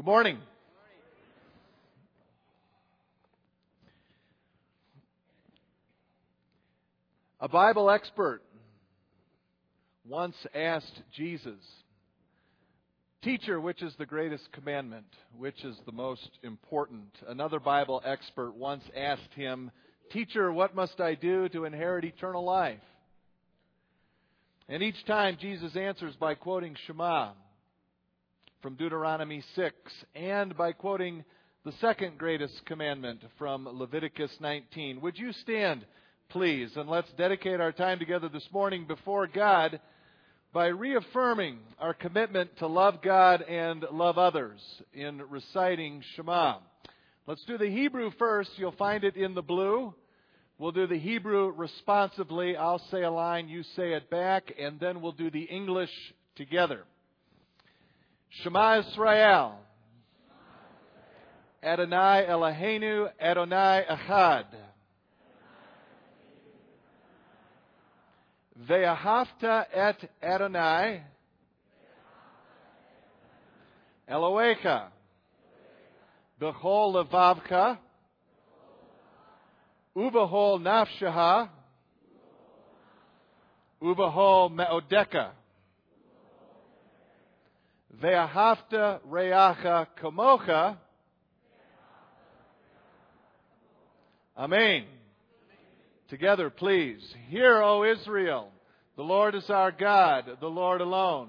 Good morning. A Bible expert once asked Jesus, Teacher, which is the greatest commandment? Which is the most important? Another Bible expert once asked him, Teacher, what must I do to inherit eternal life? And each time Jesus answers by quoting Shema from Deuteronomy 6 and by quoting the second greatest commandment from Leviticus 19. Would you stand, please, and let's dedicate our time together this morning before God by reaffirming our commitment to love God and love others in reciting Shema. Let's do the Hebrew first. You'll find it in the blue. We'll do the Hebrew responsively. I'll say a line, you say it back, and then we'll do the English together. Shema Israel. Adonai Eloheinu, Adonai Echad. Ve'ahavta et Adonai. Elohecha b'chol levavka. Ubehol nafshaha ubehol me'odeka ve'ahavta reacha kamocha Amen. Together, please. Hear, O Israel, the Lord is our God, the Lord alone.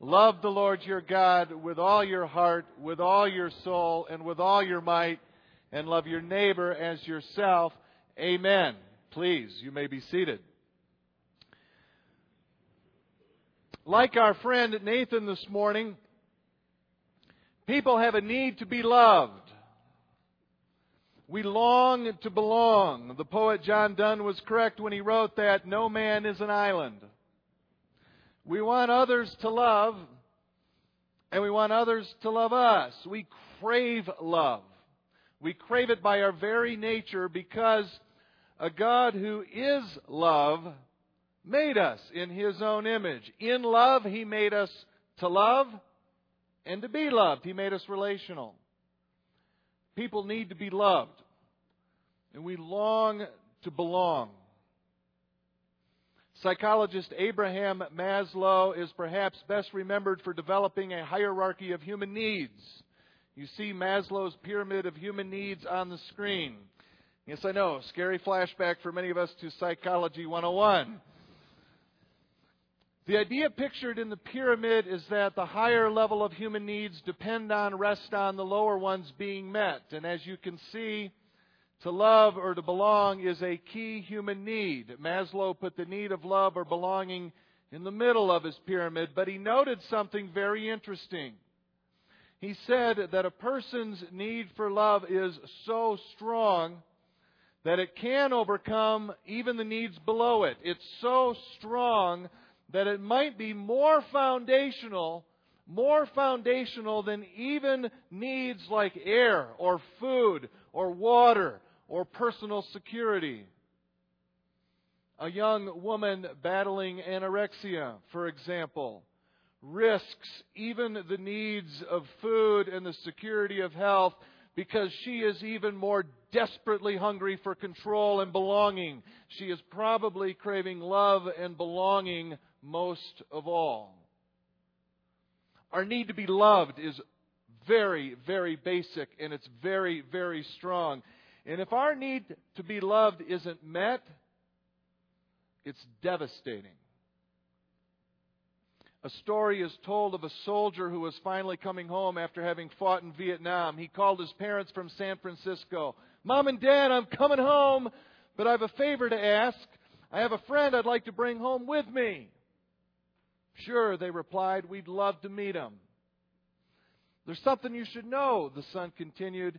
Love the Lord your God with all your heart, with all your soul, and with all your might, and love your neighbor as yourself. Amen. Please, you may be seated. Like our friend Nathan this morning, people have a need to be loved. We long to belong. The poet John Donne was correct when he wrote that no man is an island. We want others to love, and we want others to love us. We crave love. We crave it by our very nature because a God who is love made us in His own image. In love, He made us to love and to be loved. He made us relational. People need to be loved. And we long to belong. Psychologist Abraham Maslow is perhaps best remembered for developing a hierarchy of human needs. You see Maslow's pyramid of human needs on the screen. Yes, I know, scary flashback for many of us to Psychology 101. The idea pictured in the pyramid is that the higher level of human needs depend on, rest on the lower ones being met. And as you can see, to love or to belong is a key human need. Maslow put the need of love or belonging in the middle of his pyramid, but he noted something very interesting. He said that a person's need for love is so strong that it can overcome even the needs below it. It's so strong that it might be more foundational, more foundational than even needs like air or food or water or personal security. A young woman battling anorexia, for example, risks even the needs of food and the security of health because she is even more desperately hungry for control and belonging. She is probably craving love and belonging most of all. Our need to be loved is very, very basic and it's very, very strong. And if our need to be loved isn't met, it's devastating. A story is told of a soldier who was finally coming home after having fought in Vietnam. He called his parents from San Francisco. Mom and Dad, I'm coming home, but I have a favor to ask. I have a friend I'd like to bring home with me. Sure, they replied, we'd love to meet him. There's something you should know, the son continued.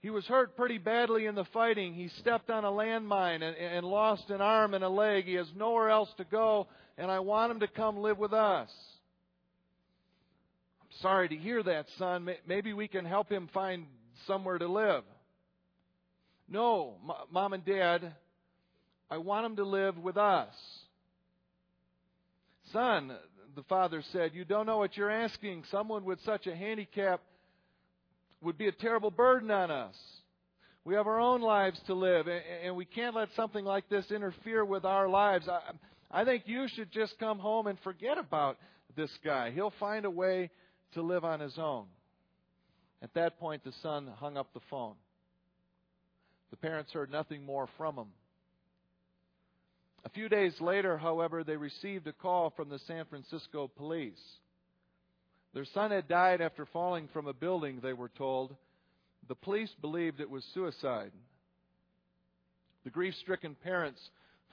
He was hurt pretty badly in the fighting. He stepped on a landmine and, and lost an arm and a leg. He has nowhere else to go, and I want him to come live with us. I'm sorry to hear that, son. Maybe we can help him find somewhere to live. No, mom and dad, I want him to live with us. Son, the father said, you don't know what you're asking. Someone with such a handicap would be a terrible burden on us. We have our own lives to live, and we can't let something like this interfere with our lives. I, think you should just come home and forget about this guy. He'll find a way to live on his own. At that point, the son hung up the phone. The parents heard nothing more from him. A few days later, however, they received a call from the San Francisco police. Their son had died after falling from a building, they were told. The police believed it was suicide. The grief stricken parents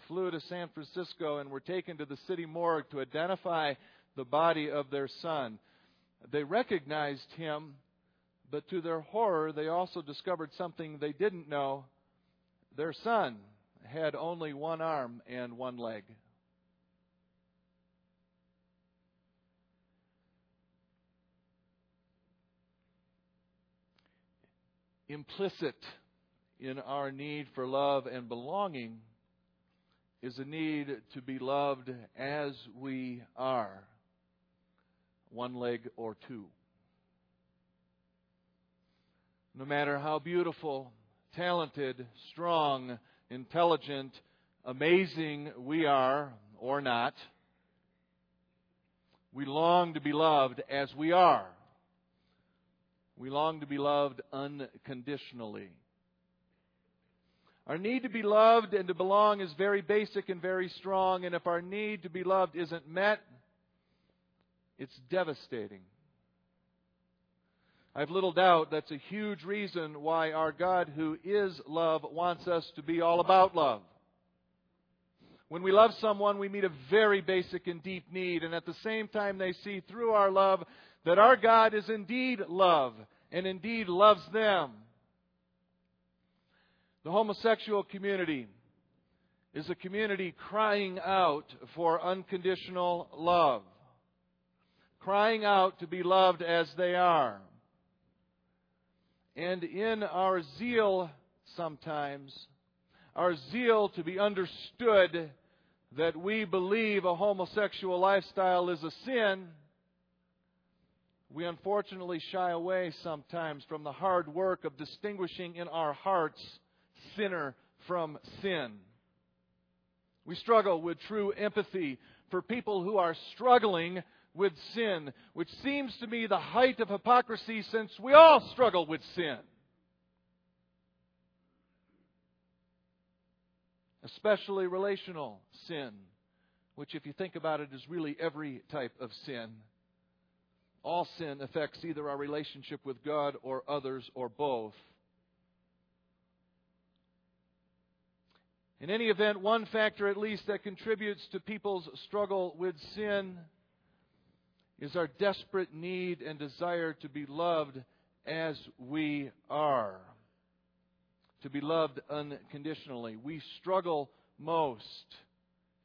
flew to San Francisco and were taken to the city morgue to identify the body of their son. They recognized him, but to their horror, they also discovered something they didn't know. Their son had only one arm and one leg. Implicit in our need for love and belonging is a need to be loved as we are, one leg or two. No matter how beautiful, talented, strong, intelligent, amazing we are or not, we long to be loved as we are. We long to be loved unconditionally. Our need to be loved and to belong is very basic and very strong, and if our need to be loved isn't met, it's devastating. I have little doubt that's a huge reason why our God, who is love, wants us to be all about love. When we love someone, we meet a very basic and deep need, and at the same time, they see through our love that our God is indeed love and indeed loves them. The homosexual community is a community crying out for unconditional love, crying out to be loved as they are. And in our zeal, sometimes, our zeal to be understood that we believe a homosexual lifestyle is a sin, we unfortunately shy away sometimes from the hard work of distinguishing in our hearts sinner from sin. We struggle with true empathy for people who are struggling with sin, which seems to me the height of hypocrisy since we all struggle with sin. Especially relational sin, which, if you think about it, is really every type of sin. All sin affects either our relationship with God or others or both. In any event, one factor at least that contributes to people's struggle with sin is our desperate need and desire to be loved as we are. To be loved unconditionally. We struggle most,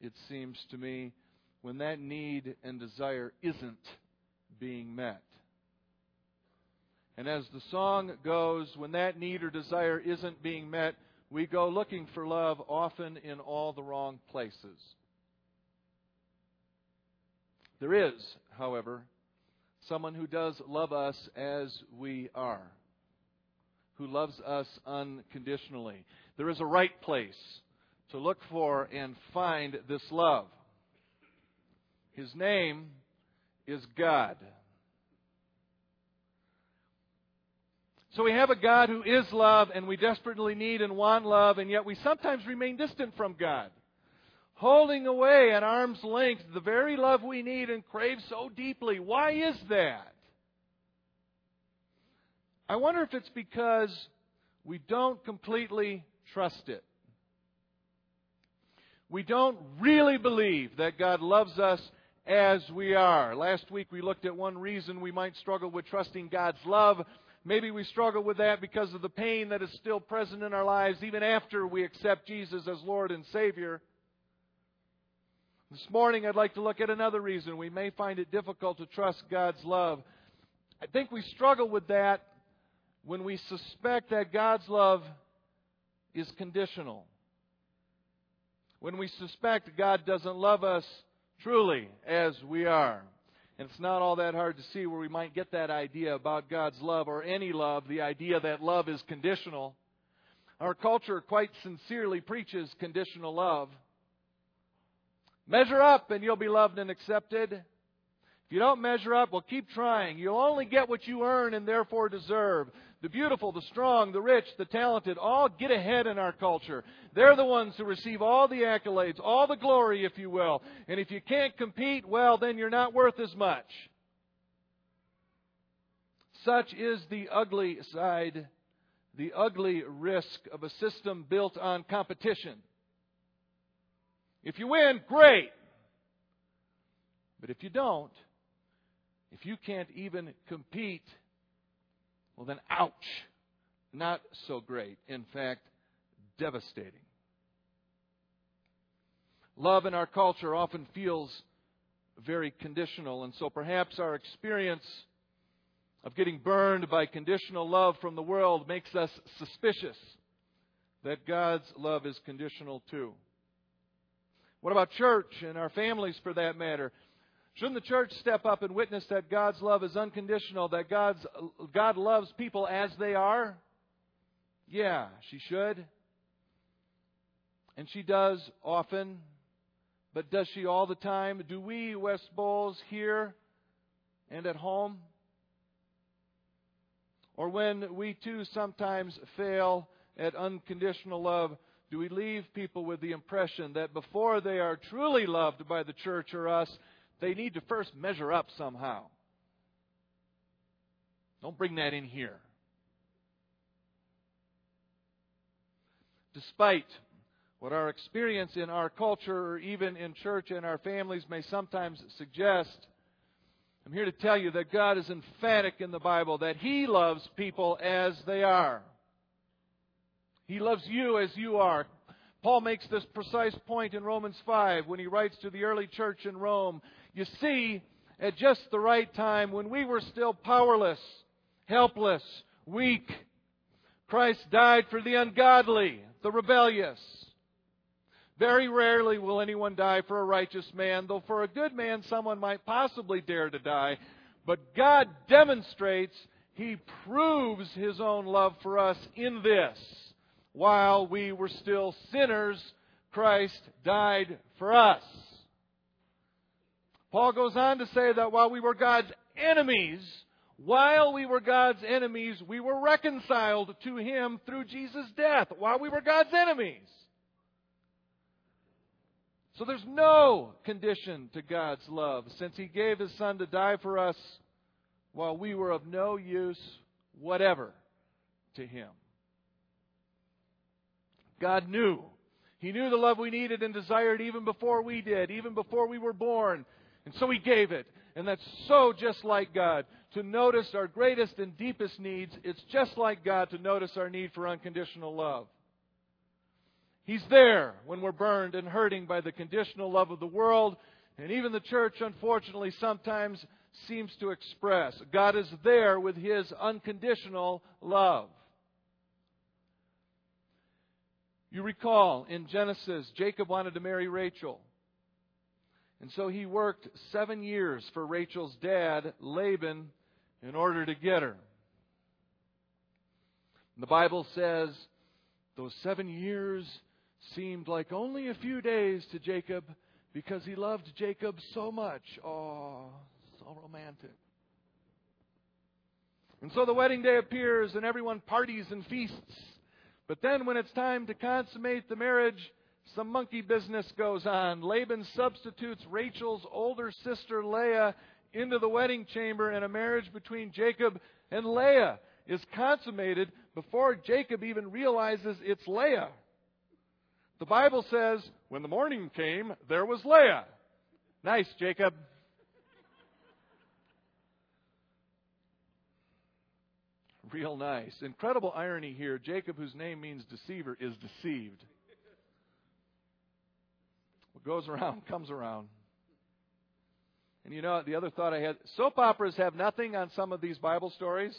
it seems to me, when that need and desire isn't being met. And as the song goes, when that need or desire isn't being met, we go looking for love often in all the wrong places. There is, however, someone who does love us as we are, who loves us unconditionally. There is a right place to look for and find this love. His name is God. So we have a God who is love, and we desperately need and want love, and yet we sometimes remain distant from God holding away at arm's length the very love we need and crave so deeply. Why is that? I wonder if it's because we don't completely trust it. We don't really believe that God loves us as we are. Last week we looked at one reason we might struggle with trusting God's love. Maybe we struggle with that because of the pain that is still present in our lives even after we accept Jesus as Lord and Savior. This morning, I'd like to look at another reason we may find it difficult to trust God's love. I think we struggle with that when we suspect that God's love is conditional. When we suspect God doesn't love us truly as we are. And it's not all that hard to see where we might get that idea about God's love or any love, the idea that love is conditional. Our culture quite sincerely preaches conditional love. Measure up and you'll be loved and accepted. If you don't measure up, well, keep trying. You'll only get what you earn and therefore deserve. The beautiful, the strong, the rich, the talented all get ahead in our culture. They're the ones who receive all the accolades, all the glory, if you will. And if you can't compete, well, then you're not worth as much. Such is the ugly side, the ugly risk of a system built on competition. If you win, great. But if you don't, if you can't even compete, well then ouch. Not so great. In fact, devastating. Love in our culture often feels very conditional, and so perhaps our experience of getting burned by conditional love from the world makes us suspicious that God's love is conditional too. What about church and our families for that matter? Shouldn't the church step up and witness that God's love is unconditional, that God's, God loves people as they are? Yeah, she should. And she does often. But does she all the time? Do we, West Bowles, here and at home? Or when we too sometimes fail at unconditional love, do we leave people with the impression that before they are truly loved by the church or us, they need to first measure up somehow? Don't bring that in here. Despite what our experience in our culture or even in church and our families may sometimes suggest, I'm here to tell you that God is emphatic in the Bible that He loves people as they are. He loves you as you are. Paul makes this precise point in Romans 5 when he writes to the early church in Rome. You see, at just the right time, when we were still powerless, helpless, weak, Christ died for the ungodly, the rebellious. Very rarely will anyone die for a righteous man, though for a good man someone might possibly dare to die. But God demonstrates, He proves His own love for us in this. While we were still sinners, Christ died for us. Paul goes on to say that while we were God's enemies, while we were God's enemies, we were reconciled to Him through Jesus' death. While we were God's enemies. So there's no condition to God's love since He gave His Son to die for us while we were of no use whatever to Him. God knew. He knew the love we needed and desired even before we did, even before we were born. And so He gave it. And that's so just like God. To notice our greatest and deepest needs, it's just like God to notice our need for unconditional love. He's there when we're burned and hurting by the conditional love of the world. And even the church, unfortunately, sometimes seems to express. God is there with His unconditional love. You recall in Genesis, Jacob wanted to marry Rachel. And so he worked seven years for Rachel's dad, Laban, in order to get her. The Bible says those seven years seemed like only a few days to Jacob because he loved Jacob so much. Oh, so romantic. And so the wedding day appears and everyone parties and feasts. But then when it's time to consummate the marriage, some monkey business goes on. Laban substitutes Rachel's older sister Leah into the wedding chamber, and a marriage between Jacob and Leah is consummated before Jacob even realizes it's Leah. The Bible says, when the morning came, there was Leah. Nice, Jacob. Real nice. Incredible irony here. Jacob, whose name means deceiver, is deceived. What goes around comes around. And you know, the other thought I had soap operas have nothing on some of these Bible stories.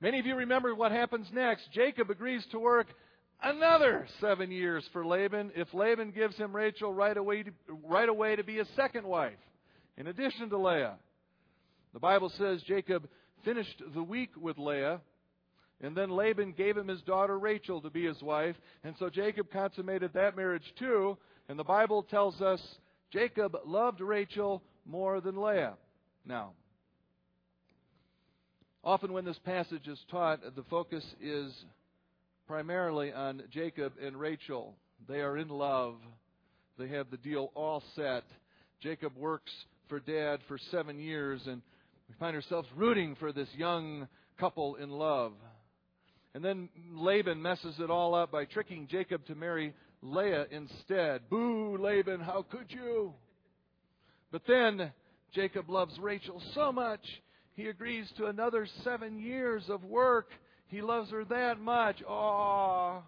Many of you remember what happens next. Jacob agrees to work another seven years for Laban if Laban gives him Rachel right away to, right away to be a second wife, in addition to Leah. The Bible says Jacob finished the week with Leah, and then Laban gave him his daughter Rachel to be his wife, and so Jacob consummated that marriage too. And the Bible tells us Jacob loved Rachel more than Leah. Now, often when this passage is taught, the focus is primarily on Jacob and Rachel. They are in love. They have the deal all set. Jacob works for dad for seven years, and we find ourselves rooting for this young couple in love. And then Laban messes it all up by tricking Jacob to marry Leah instead. Boo, Laban, how could you? But then Jacob loves Rachel so much, he agrees to another seven years of work. He loves her that much. Aww.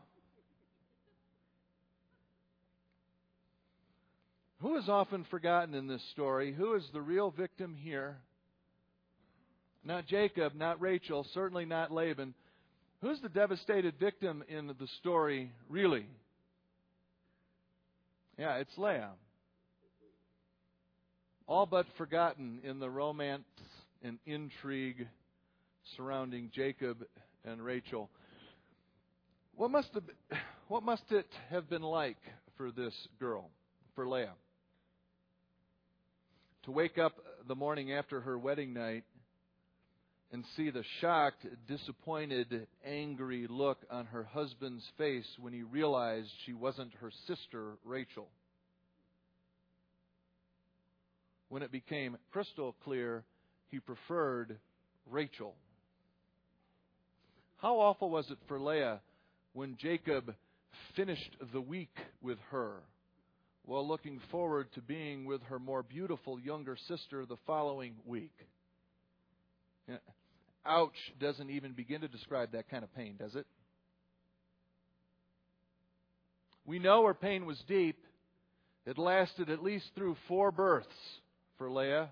Who is often forgotten in this story? Who is the real victim here? Not Jacob, not Rachel, certainly not Laban. Who's the devastated victim in the story, really? Yeah, it's Leah. All but forgotten in the romance and intrigue surrounding Jacob and Rachel. What must, have, what must it have been like for this girl, for Leah? To wake up the morning after her wedding night and see the shocked, disappointed, angry look on her husband's face when he realized she wasn't her sister, Rachel. When it became crystal clear he preferred Rachel. How awful was it for Leah when Jacob finished the week with her while looking forward to being with her more beautiful younger sister the following week? Ouch doesn't even begin to describe that kind of pain, does it? We know her pain was deep. It lasted at least through four births for Leah.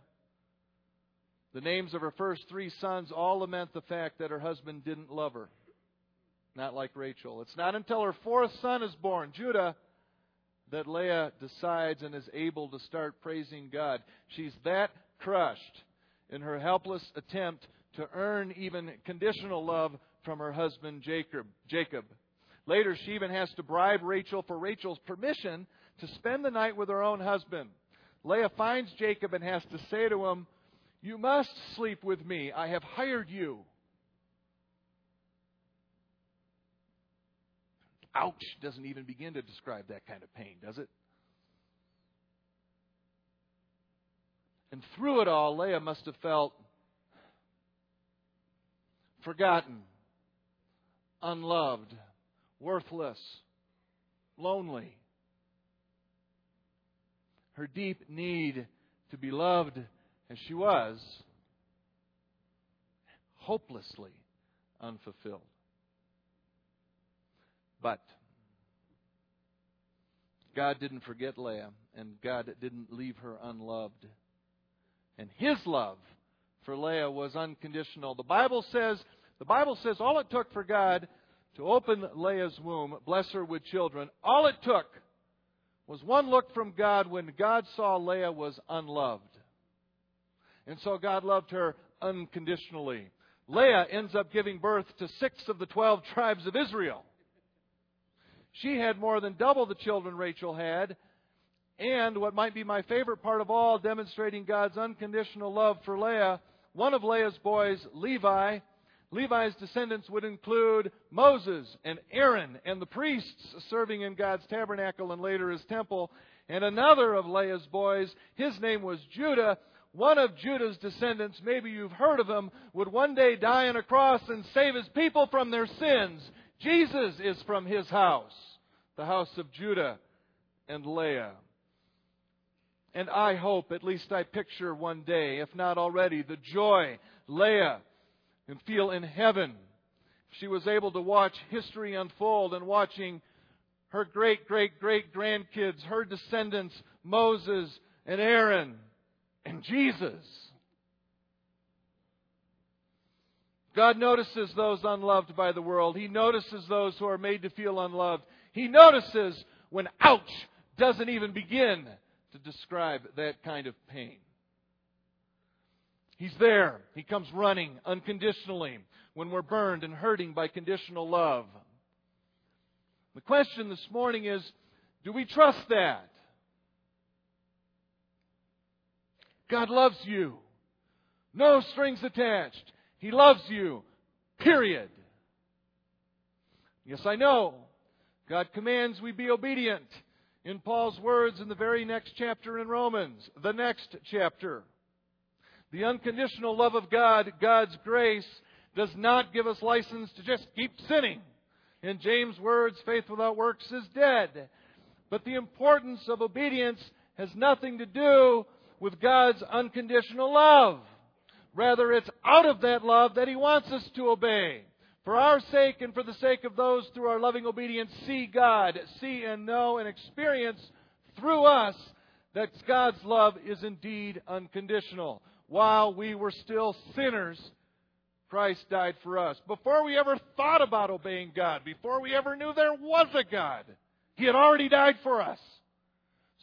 The names of her first three sons all lament the fact that her husband didn't love her. Not like Rachel. It's not until her fourth son is born, Judah, that Leah decides and is able to start praising God. She's that crushed in her helpless attempt to earn even conditional love from her husband Jacob. Jacob. Later, she even has to bribe Rachel for Rachel's permission to spend the night with her own husband. Leah finds Jacob and has to say to him, You must sleep with me. I have hired you. Ouch doesn't even begin to describe that kind of pain, does it? And through it all, Leah must have felt forgotten, unloved, worthless, lonely. Her deep need to be loved as she was, hopelessly unfulfilled. But God didn't forget Leah, and God didn't leave her unloved. And His love for Leah was unconditional. The Bible says, the Bible says all it took for God to open Leah's womb, bless her with children, all it took was one look from God when God saw Leah was unloved. And so God loved her unconditionally. Leah ends up giving birth to six of the twelve tribes of Israel. She had more than double the children Rachel had, and what might be my favorite part of all, demonstrating God's unconditional love for Leah, one of Leah's boys, Levi, Levi's descendants would include Moses and Aaron and the priests serving in God's tabernacle and later his temple. And another of Leah's boys, his name was Judah. One of Judah's descendants, maybe you've heard of him, would one day die on a cross and save his people from their sins. Jesus is from his house, the house of Judah and Leah. And I hope, at least I picture one day, if not already, the joy Leah can feel in heaven. She was able to watch history unfold and watching her great, great, great grandkids, her descendants, Moses and Aaron and Jesus. God notices those unloved by the world. He notices those who are made to feel unloved. He notices when ouch doesn't even begin to describe that kind of pain. He's there. He comes running unconditionally when we're burned and hurting by conditional love. The question this morning is do we trust that? God loves you. No strings attached. He loves you. Period. Yes, I know. God commands we be obedient. In Paul's words in the very next chapter in Romans, the next chapter. The unconditional love of God, God's grace, does not give us license to just keep sinning. In James' words, faith without works is dead. But the importance of obedience has nothing to do with God's unconditional love. Rather, it's out of that love that He wants us to obey. For our sake and for the sake of those through our loving obedience see God, see and know and experience through us that God's love is indeed unconditional. While we were still sinners, Christ died for us. Before we ever thought about obeying God, before we ever knew there was a God, He had already died for us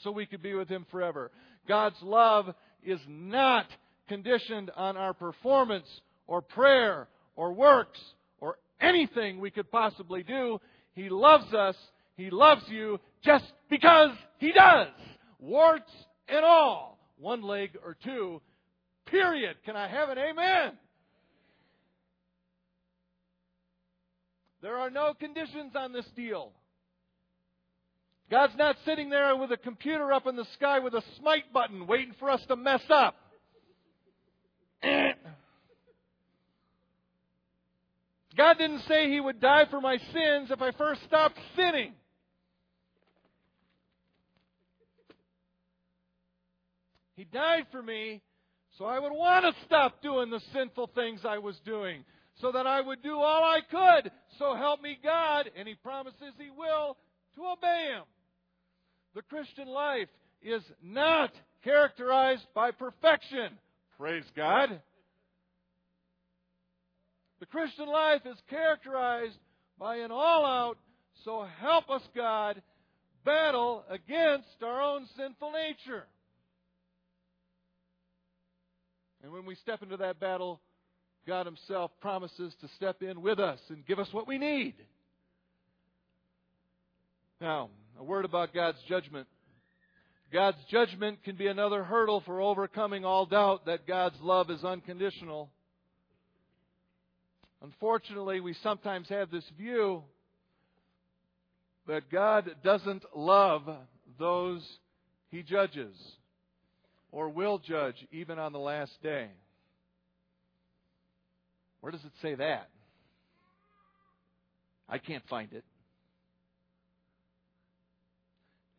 so we could be with Him forever. God's love is not conditioned on our performance or prayer or works or anything we could possibly do. He loves us. He loves you just because He does. Warts and all. One leg or two. Period. Can I have an amen? There are no conditions on this deal. God's not sitting there with a computer up in the sky with a smite button waiting for us to mess up. God didn't say He would die for my sins if I first stopped sinning. He died for me so I would want to stop doing the sinful things I was doing so that I would do all I could. So help me God, and He promises He will, to obey Him. The Christian life is not characterized by perfection. Praise God. The Christian life is characterized by an all out, so help us God, battle against our own sinful nature. And when we step into that battle, God Himself promises to step in with us and give us what we need. Now, a word about God's judgment. God's judgment can be another hurdle for overcoming all doubt that God's love is unconditional. Unfortunately, we sometimes have this view that God doesn't love those he judges or will judge even on the last day. Where does it say that? I can't find it.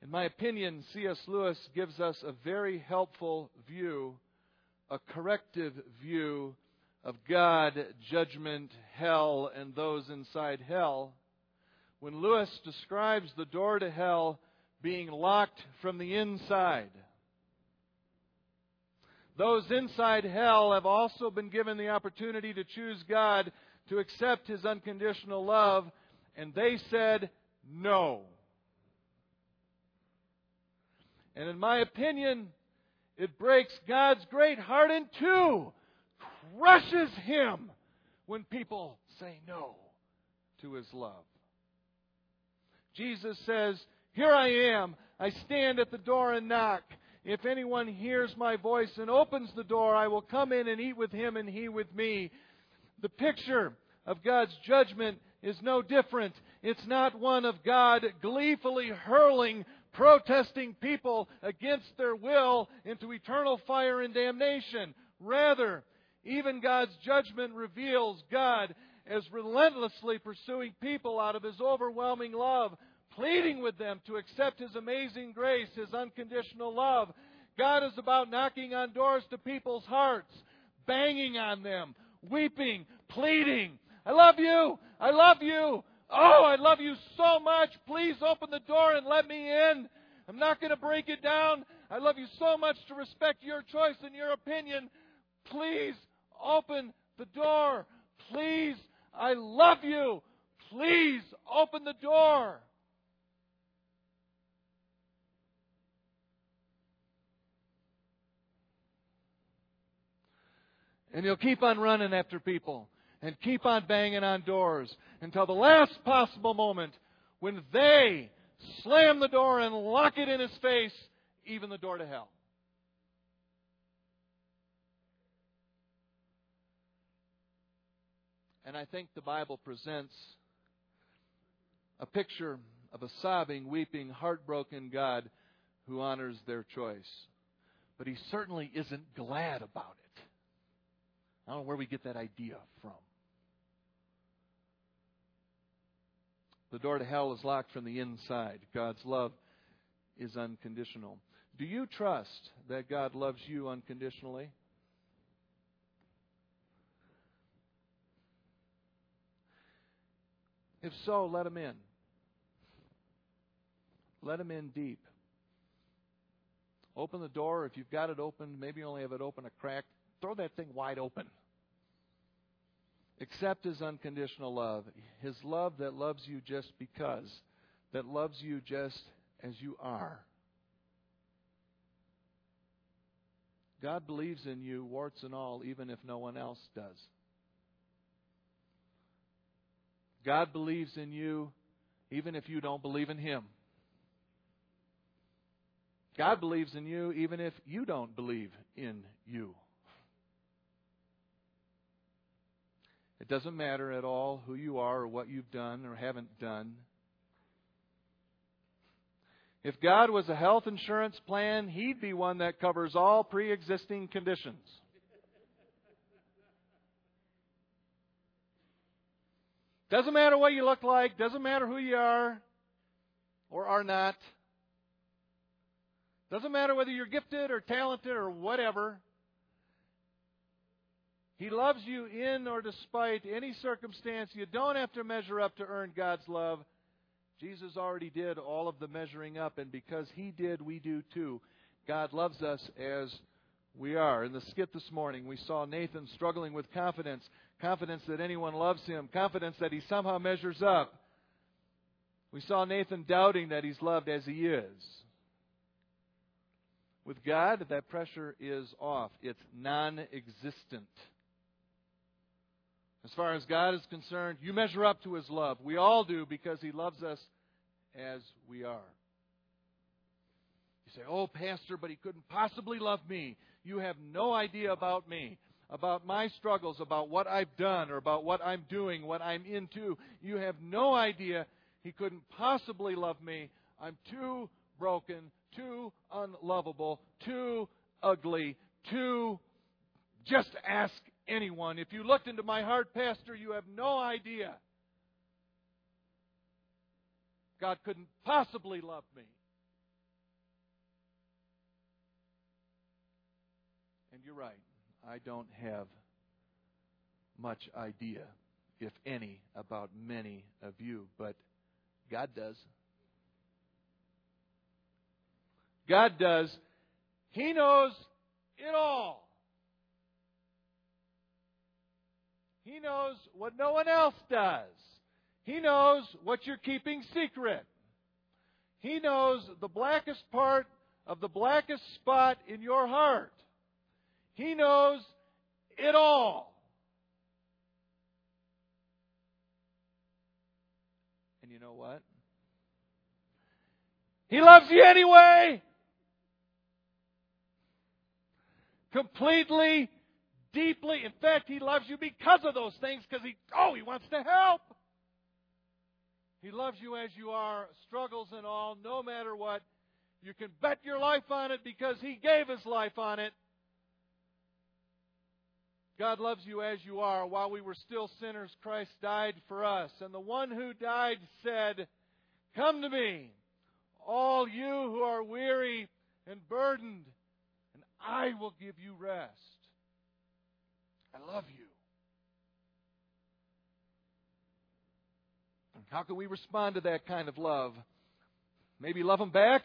In my opinion, C.S. Lewis gives us a very helpful view, a corrective view of God, judgment, hell, and those inside hell. When Lewis describes the door to hell being locked from the inside, those inside hell have also been given the opportunity to choose God, to accept His unconditional love, and they said no. And in my opinion, it breaks God's great heart in two, crushes Him when people say no to His love. Jesus says, Here I am. I stand at the door and knock. If anyone hears my voice and opens the door, I will come in and eat with him and he with me. The picture of God's judgment is no different. It's not one of God gleefully hurling protesting people against their will into eternal fire and damnation. Rather, even God's judgment reveals God as relentlessly pursuing people out of His overwhelming love, pleading with them to accept His amazing grace, His unconditional love. God is about knocking on doors to people's hearts, banging on them, weeping, pleading. I love you. I love you. Oh, I love you so much. Please open the door and let me in. I'm not going to break it down. I love you so much to respect your choice and your opinion. Please open the door. Please, I love you. Please open the door. And he'll keep on running after people and keep on banging on doors until the last possible moment when they slam the door and lock it in his face, even the door to hell. And I think the Bible presents a picture of a sobbing, weeping, heartbroken God who honors their choice. But he certainly isn't glad about it. I don't know where we get that idea from. The door to hell is locked from the inside. God's love is unconditional. Do you trust that God loves you unconditionally? If so, let him in. Let him in deep. Open the door. If you've got it open, maybe you only have it open a crack. Throw that thing wide open. Accept his unconditional love. His love that loves you just because, that loves you just as you are. God believes in you, warts and all, even if no one else does. God believes in you even if you don't believe in Him. God believes in you even if you don't believe in you. It doesn't matter at all who you are or what you've done or haven't done. If God was a health insurance plan, He'd be one that covers all pre existing conditions. Doesn't matter what you look like, doesn't matter who you are or are not. Doesn't matter whether you're gifted or talented or whatever. He loves you in or despite any circumstance. You don't have to measure up to earn God's love. Jesus already did all of the measuring up, and because He did, we do too. God loves us as we are. In the skit this morning, we saw Nathan struggling with confidence confidence that anyone loves him, confidence that he somehow measures up. We saw Nathan doubting that he's loved as he is. With God, that pressure is off, it's non existent. As far as God is concerned, you measure up to his love. We all do because he loves us as we are. You say, Oh, Pastor, but he couldn't possibly love me. You have no idea about me about my struggles, about what I've done, or about what I'm doing, what I'm into. You have no idea. He couldn't possibly love me. I'm too broken, too unlovable, too ugly, too. Just ask anyone. If you looked into my heart, Pastor, you have no idea. God couldn't possibly love me. You're right. I don't have much idea, if any, about many of you, but God does. God does. He knows it all. He knows what no one else does. He knows what you're keeping secret. He knows the blackest part of the blackest spot in your heart. He knows it all. And you know what? He loves you anyway. Completely, deeply. In fact, He loves you because of those things because He, oh, He wants to help. He loves you as you are, struggles and all, no matter what. You can bet your life on it because He gave His life on it. God loves you as you are. While we were still sinners, Christ died for us. And the one who died said, Come to me, all you who are weary and burdened, and I will give you rest. I love you. How can we respond to that kind of love? Maybe love them back?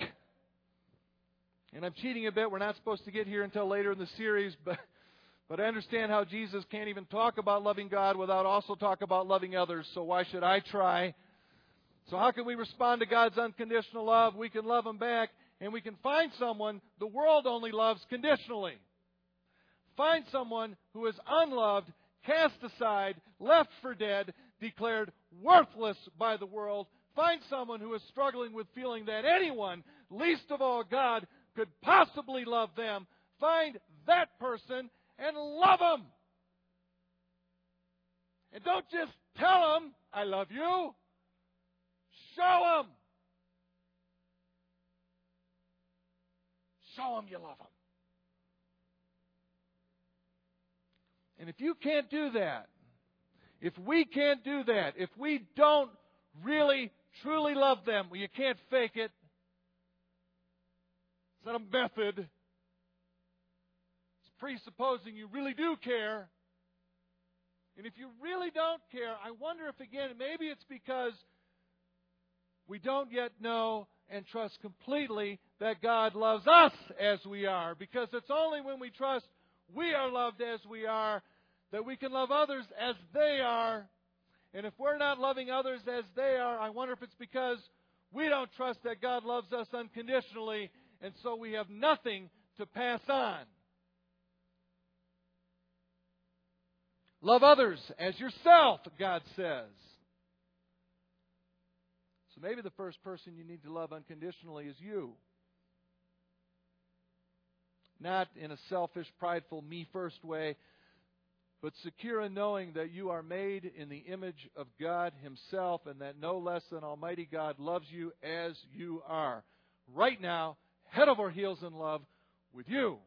And I'm cheating a bit. We're not supposed to get here until later in the series, but But I understand how Jesus can't even talk about loving God without also talk about loving others, so why should I try? So how can we respond to God's unconditional love? We can love Him back, and we can find someone the world only loves conditionally. Find someone who is unloved, cast aside, left for dead, declared worthless by the world. Find someone who is struggling with feeling that anyone, least of all God, could possibly love them. Find that person and love them. And don't just tell them, I love you. Show them. Show them you love them. And if you can't do that, if we can't do that, if we don't really, truly love them, well, you can't fake it. It's not a method. Presupposing you really do care. And if you really don't care, I wonder if again, maybe it's because we don't yet know and trust completely that God loves us as we are. Because it's only when we trust we are loved as we are that we can love others as they are. And if we're not loving others as they are, I wonder if it's because we don't trust that God loves us unconditionally, and so we have nothing to pass on. Love others as yourself, God says. So maybe the first person you need to love unconditionally is you. Not in a selfish, prideful, me first way, but secure in knowing that you are made in the image of God Himself and that no less than Almighty God loves you as you are. Right now, head over heels in love with you.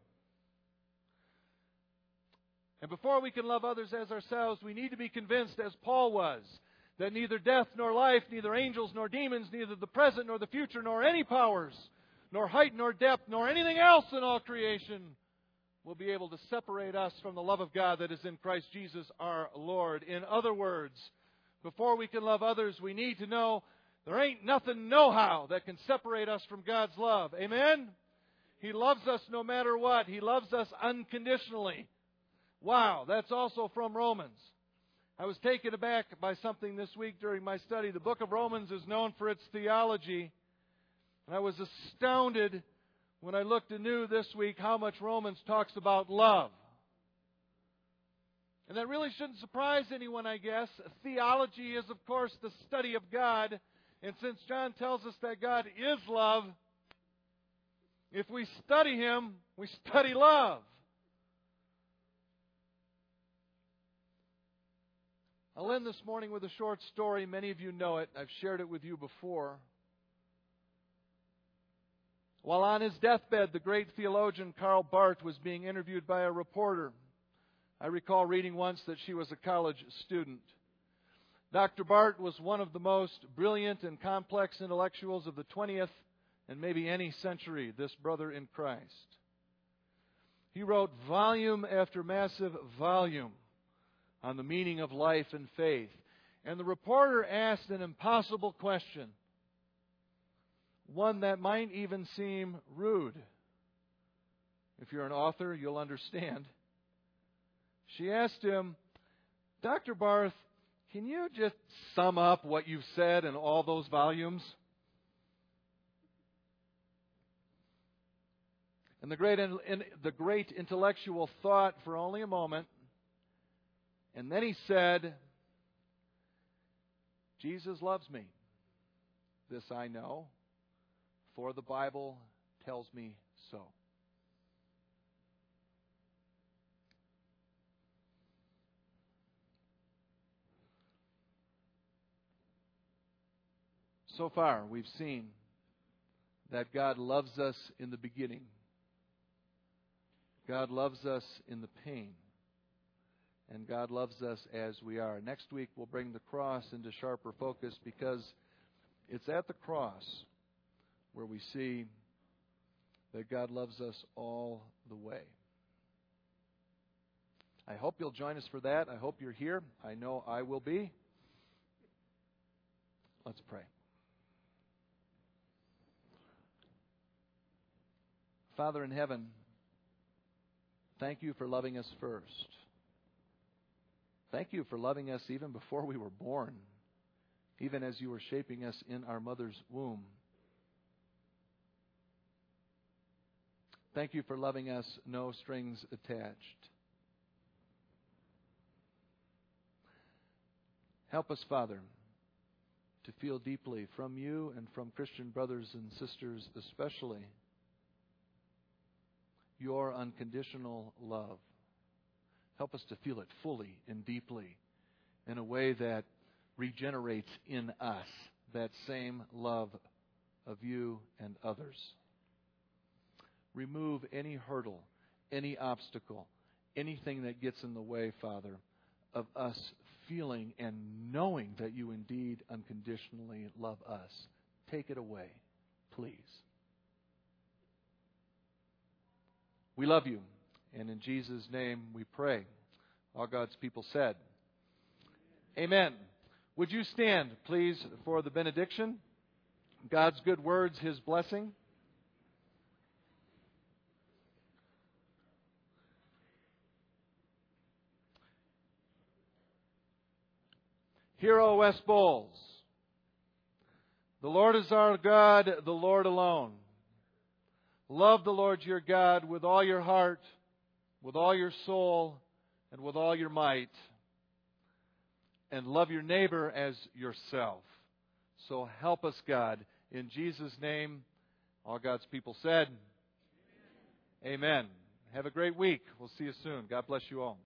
And before we can love others as ourselves, we need to be convinced, as Paul was, that neither death nor life, neither angels nor demons, neither the present nor the future, nor any powers, nor height nor depth, nor anything else in all creation will be able to separate us from the love of God that is in Christ Jesus our Lord. In other words, before we can love others, we need to know there ain't nothing, no how, that can separate us from God's love. Amen? He loves us no matter what. He loves us unconditionally. Wow, that's also from Romans. I was taken aback by something this week during my study. The book of Romans is known for its theology. And I was astounded when I looked anew this week how much Romans talks about love. And that really shouldn't surprise anyone, I guess. Theology is, of course, the study of God. And since John tells us that God is love, if we study Him, we study love. I'll end this morning with a short story. Many of you know it. I've shared it with you before. While on his deathbed, the great theologian Karl Barth was being interviewed by a reporter. I recall reading once that she was a college student. Dr. Barth was one of the most brilliant and complex intellectuals of the 20th and maybe any century, this brother in Christ. He wrote volume after massive volume on the meaning of life and faith. And the reporter asked an impossible question one that might even seem rude. If you're an author, you'll understand. She asked him, Dr. Barth, can you just sum up what you've said in all those volumes? And the great, the great intellectual thought for only a moment, and then he said, Jesus loves me. This I know, for the Bible tells me so. So far, we've seen that God loves us in the beginning. God loves us in the pain. And God loves us as we are. Next week, we'll bring the cross into sharper focus because it's at the cross where we see that God loves us all the way. I hope you'll join us for that. I hope you're here. I know I will be. Let's pray. Father in heaven, Thank you for loving us first. Thank you for loving us even before we were born, even as you were shaping us in our mother's womb. Thank you for loving us, no strings attached. Help us, Father, to feel deeply from you and from Christian brothers and sisters, especially, your unconditional love. Help us to feel it fully and deeply in a way that regenerates in us that same love of you and others. Remove any hurdle, any obstacle, anything that gets in the way, Father, of us feeling and knowing that you indeed unconditionally love us. Take it away, please. We love you, and in Jesus' name we pray. All God's people said, Amen. Would you stand, please, for the benediction? God's good words, His blessing. Hear, O West Bowles. The Lord is our God, the Lord alone. Love the Lord your God with all your heart, with all your soul, and with all your might. And love your neighbor as yourself. So help us, God. In Jesus' name, all God's people said, Amen. Amen. Have a great week. We'll see you soon. God bless you all.